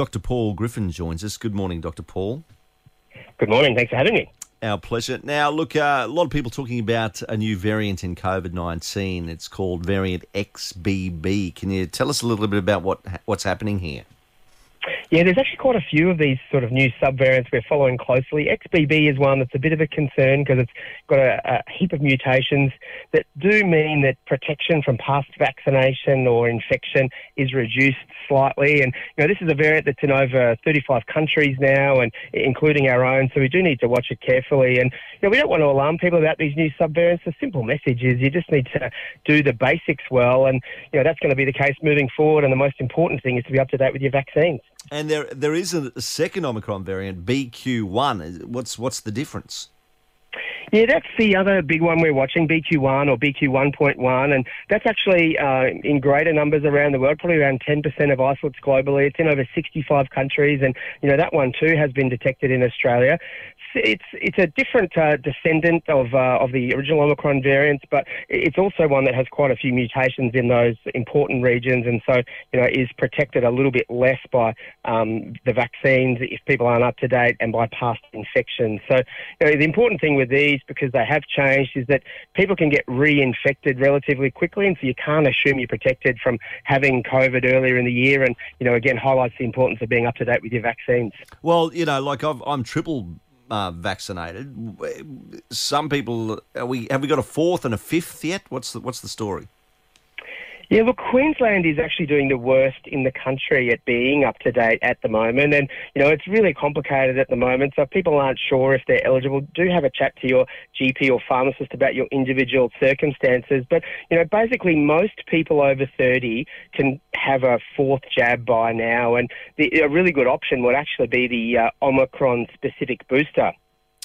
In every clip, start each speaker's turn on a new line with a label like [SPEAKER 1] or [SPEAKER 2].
[SPEAKER 1] Dr. Paul Griffin joins us. Good morning, Dr. Paul.
[SPEAKER 2] Good morning. Thanks for having me.
[SPEAKER 1] Our pleasure. Now, look, uh, a lot of people talking about a new variant in COVID 19. It's called variant XBB. Can you tell us a little bit about what what's happening here?
[SPEAKER 2] Yeah, there's actually quite a few of these sort of new subvariants we're following closely. XBB is one that's a bit of a concern because it's got a, a, heap of mutations that do mean that protection from past vaccination or infection is reduced slightly. And, you know, this is a variant that's in over 35 countries now and including our own. So we do need to watch it carefully. And, you know, we don't want to alarm people about these new subvariants. The simple message is you just need to do the basics well. And, you know, that's going to be the case moving forward. And the most important thing is to be up to date with your vaccines.
[SPEAKER 1] And there, there is a second Omicron variant, BQ1. What's what's the difference?
[SPEAKER 2] Yeah, that's the other big one we're watching, BQ1 or BQ1.1, and that's actually uh, in greater numbers around the world, probably around 10% of isolates globally. It's in over 65 countries, and you know that one too has been detected in Australia it's it's a different uh, descendant of uh, of the original Omicron variants, but it's also one that has quite a few mutations in those important regions, and so you know is protected a little bit less by um, the vaccines if people aren't up to date and by past infections. So you know, the important thing with these, because they have changed, is that people can get reinfected relatively quickly, and so you can't assume you're protected from having COVID earlier in the year, and you know again highlights the importance of being up to date with your vaccines.
[SPEAKER 1] Well, you know, like I've, I'm triple uh, vaccinated. Some people, we have we got a fourth and a fifth yet? What's the what's the story?
[SPEAKER 2] Yeah, look, Queensland is actually doing the worst in the country at being up to date at the moment. And, you know, it's really complicated at the moment. So if people aren't sure if they're eligible, do have a chat to your GP or pharmacist about your individual circumstances. But, you know, basically most people over 30 can have a fourth jab by now. And the, a really good option would actually be the uh, Omicron specific booster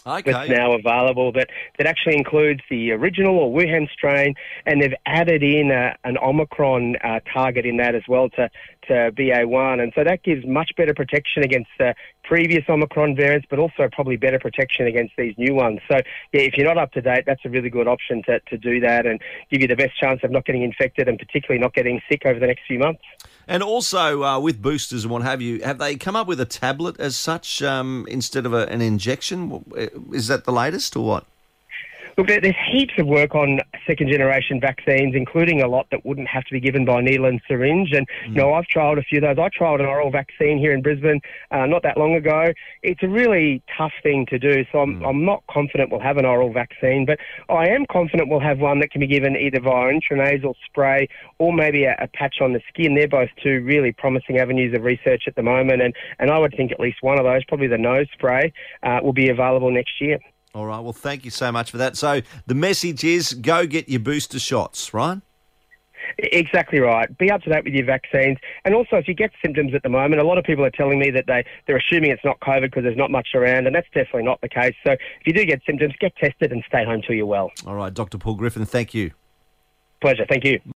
[SPEAKER 1] okay.
[SPEAKER 2] that's now available that, that actually includes the original or Wuhan strain, and they've added in a, an Omicron uh, target in that as well to, to BA1. And so that gives much better protection against the previous Omicron variants, but also probably better protection against these new ones. So, yeah, if you're not up to date, that's a really good option to, to do that and give you the best chance of not getting infected and particularly not getting sick over the next few months.
[SPEAKER 1] And also uh, with boosters and what have you, have they come up with a tablet as such um, instead of a, an injection? Is that the latest or what?
[SPEAKER 2] Look, there's heaps of work on second generation vaccines, including a lot that wouldn't have to be given by needle and syringe. And, mm. you know, I've trialled a few of those. I trialled an oral vaccine here in Brisbane uh, not that long ago. It's a really tough thing to do. So I'm, mm. I'm not confident we'll have an oral vaccine, but I am confident we'll have one that can be given either via intranasal spray or maybe a, a patch on the skin. They're both two really promising avenues of research at the moment. And, and I would think at least one of those, probably the nose spray, uh, will be available next year.
[SPEAKER 1] All right. Well, thank you so much for that. So the message is go get your booster shots, right?
[SPEAKER 2] Exactly right. Be up to date with your vaccines. And also, if you get symptoms at the moment, a lot of people are telling me that they, they're assuming it's not COVID because there's not much around, and that's definitely not the case. So if you do get symptoms, get tested and stay home till you're well.
[SPEAKER 1] All right, Dr. Paul Griffin, thank you.
[SPEAKER 2] Pleasure. Thank you.